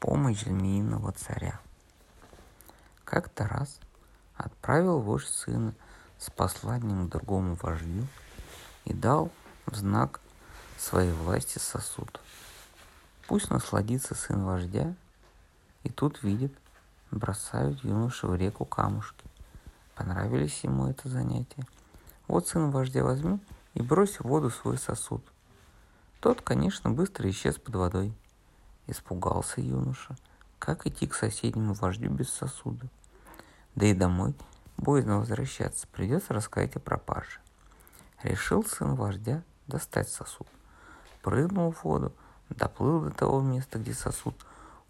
Помощь змеиного царя. Как-то раз отправил вождь сына с посланием к другому вождю и дал в знак своей власти сосуд. Пусть насладится сын вождя, и тут видит, бросают юноши в реку камушки. Понравились ему это занятие. Вот сын вождя возьми и брось в воду свой сосуд. Тот, конечно, быстро исчез под водой. Испугался юноша. Как идти к соседнему вождю без сосуда? Да и домой боязно возвращаться, придется рассказать о пропаже. Решил сын вождя достать сосуд. Прыгнул в воду, доплыл до того места, где сосуд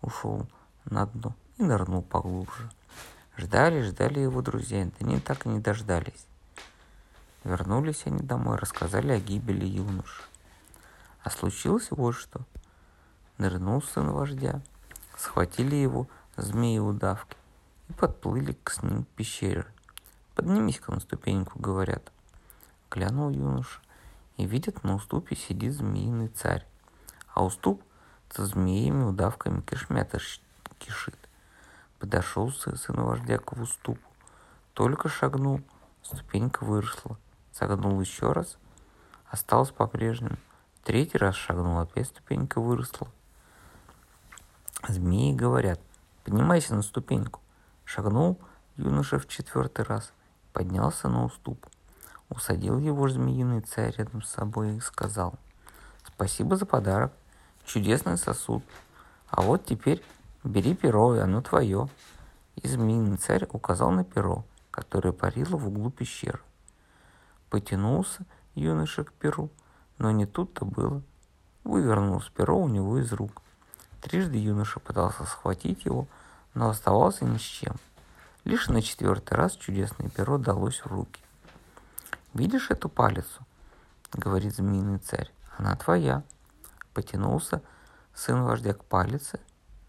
ушел на дно и нырнул поглубже. Ждали, ждали его друзья, да они так и не дождались. Вернулись они домой, рассказали о гибели юноши. А случилось вот что – нырнул сын вождя, схватили его змеи-удавки и подплыли к ним пещере. Поднимись-ка на ступеньку, говорят. Глянул юноша, и видят, на уступе сидит змеиный царь, а уступ со змеями, удавками кишмята кишит. Подошел сын вождя к уступу, только шагнул, ступенька выросла, согнул еще раз, осталось по-прежнему. Третий раз шагнул, опять ступенька выросла. Змеи говорят, поднимайся на ступеньку. Шагнул юноша в четвертый раз, поднялся на уступ. Усадил его змеиный царь рядом с собой и сказал, спасибо за подарок, чудесный сосуд. А вот теперь бери перо, и оно твое. И змеиный царь указал на перо, которое парило в углу пещеры. Потянулся юноша к перу, но не тут-то было. Вывернулось перо у него из рук – Трижды юноша пытался схватить его, но оставался ни с чем. Лишь на четвертый раз чудесное перо далось в руки. «Видишь эту палицу?» — говорит змеиный царь. «Она твоя». Потянулся сын вождя к палице,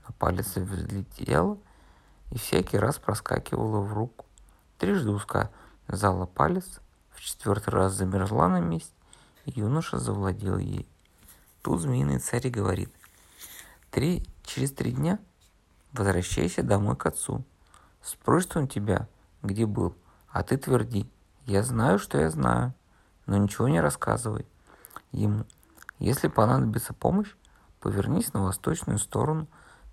но палец взлетела и всякий раз проскакивала в руку. Трижды узкая зала палец, в четвертый раз замерзла на месте, и юноша завладел ей. Тут змеиный царь говорит, Три, через три дня возвращайся домой к отцу. Спросит он тебя, где был, а ты тверди. Я знаю, что я знаю, но ничего не рассказывай ему. Если понадобится помощь, повернись на восточную сторону,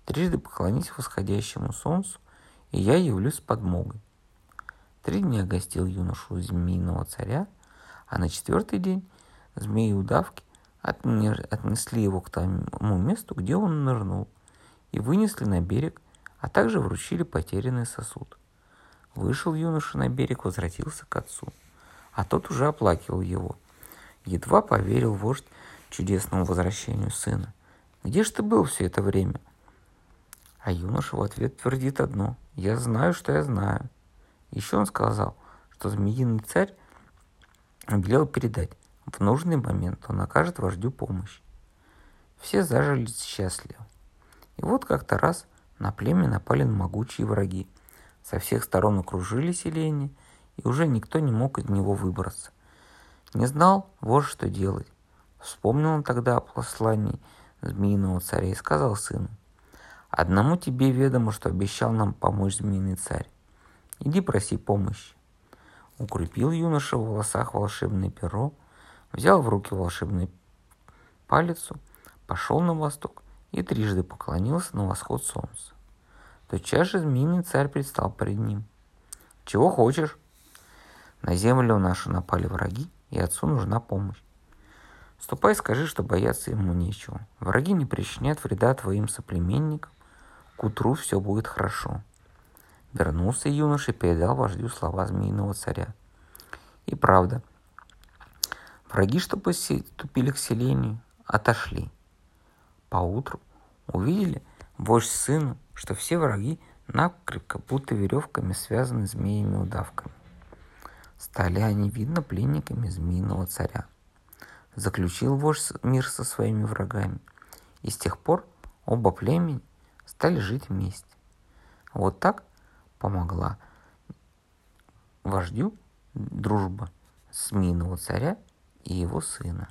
трижды поклонись восходящему солнцу, и я явлюсь с подмогой. Три дня гостил юношу змеиного царя, а на четвертый день змеи-удавки отнесли его к тому месту, где он нырнул, и вынесли на берег, а также вручили потерянный сосуд. Вышел юноша на берег, возвратился к отцу, а тот уже оплакивал его. Едва поверил вождь чудесному возвращению сына. «Где ж ты был все это время?» А юноша в ответ твердит одно. «Я знаю, что я знаю». Еще он сказал, что змеиный царь велел передать, в нужный момент он окажет вождю помощь. Все зажили счастливо. И вот как-то раз на племя напали могучие враги. Со всех сторон окружили селение, и уже никто не мог из него выбраться. Не знал вождь, что делать. Вспомнил он тогда о послании змеиного царя и сказал сыну, «Одному тебе ведомо, что обещал нам помочь змеиный царь. Иди проси помощи». Укрепил юноша в волосах волшебное перо, взял в руки волшебную палицу, пошел на восток и трижды поклонился на восход солнца. Тотчас же змеиный царь предстал перед ним. «Чего хочешь?» «На землю нашу напали враги, и отцу нужна помощь. Ступай, скажи, что бояться ему нечего. Враги не причинят вреда твоим соплеменникам. К утру все будет хорошо». Вернулся юноша и передал вождю слова змеиного царя. И правда, Враги, что поступили к селению, отошли. Поутру увидели вождь сыну, что все враги накрепко, будто веревками связаны змеями-удавками. Стали они, видно, пленниками змеиного царя. Заключил вождь мир со своими врагами, и с тех пор оба племени стали жить вместе. Вот так помогла вождю дружба змеиного царя и его сына.